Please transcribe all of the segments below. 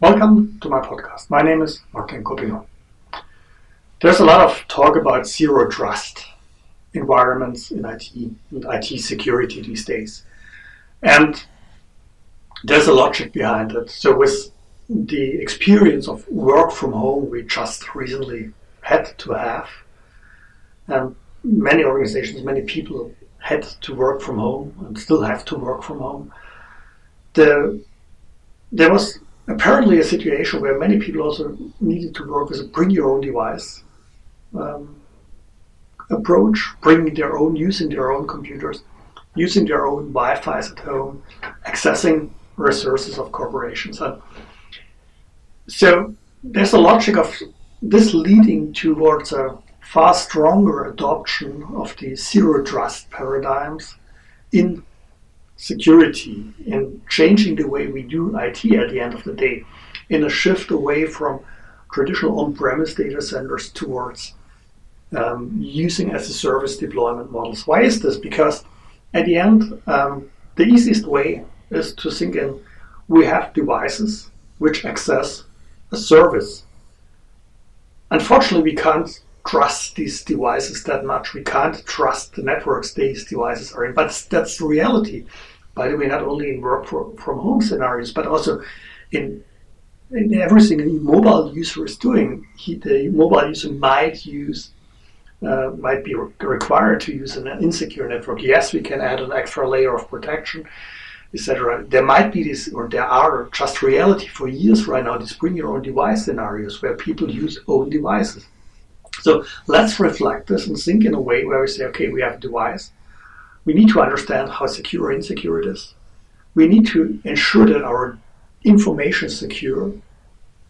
Welcome to my podcast. My name is Martin Kuppinger. There's a lot of talk about zero trust environments in IT and IT security these days. And there's a logic behind it. So with the experience of work from home we just recently had to have, and many organizations, many people had to work from home and still have to work from home. The, there was apparently a situation where many people also needed to work with a bring your own device um, approach, bringing their own, using their own computers, using their own Wi-Fi's at home, accessing resources of corporations. And so there's a logic of this leading towards a far stronger adoption of the zero trust paradigms in security, and changing the way we do IT at the end of the day, in a shift away from traditional on premise data centers towards um, using as a service deployment models. Why is this? Because at the end, um, the easiest way is to think in we have devices which access a service. Unfortunately, we can't trust these devices that much. We can't trust the networks these devices are in. But that's the reality. By the way, not only in work from home scenarios, but also in in everything a mobile user is doing. He, the mobile user might use uh, might be re- required to use an insecure network. Yes, we can add an extra layer of protection, etc. There might be this, or there are just reality for years right now. These bring your own device scenarios where people use own devices. So let's reflect this and think in a way where we say, okay, we have a device. We need to understand how secure or insecure it is. We need to ensure that our information is secure,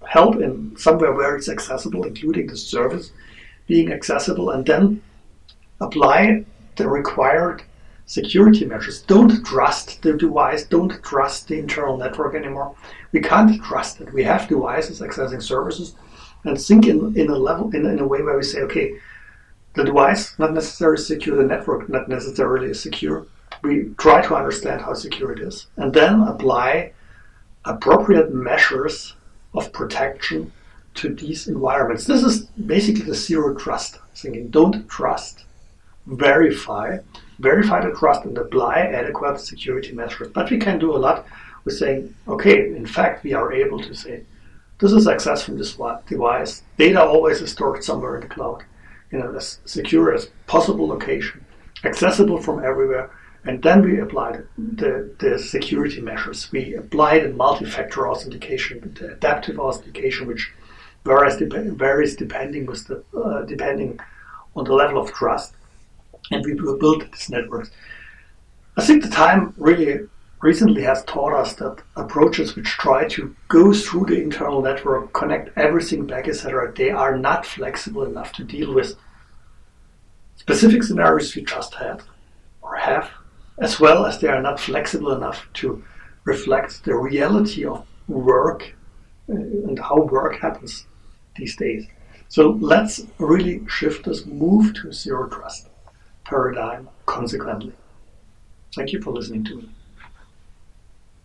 held in somewhere where it's accessible, including the service being accessible, and then apply the required security measures. Don't trust the device, don't trust the internal network anymore. We can't trust it. We have devices accessing services and think in, in a level in, in a way where we say, okay, the device not necessarily secure, the network not necessarily secure. We try to understand how secure it is, and then apply appropriate measures of protection to these environments. This is basically the zero trust thinking. Don't trust, verify, verify the trust, and apply adequate security measures. But we can do a lot with saying, okay, in fact, we are able to say, this is access from this device. Data always is stored somewhere in the cloud, in a as secure as possible location, accessible from everywhere. And then we applied the, the security measures. We applied a multi-factor authentication, the adaptive authentication, which varies, dep- varies depending with the uh, depending on the level of trust. And we built these networks. I think the time really recently has taught us that approaches which try to go through the internal network, connect everything back, etc., they are not flexible enough to deal with specific scenarios we just had or have, as well as they are not flexible enough to reflect the reality of work uh, and how work happens these days. So let's really shift this, move to zero trust paradigm consequently. Thank you for listening to me.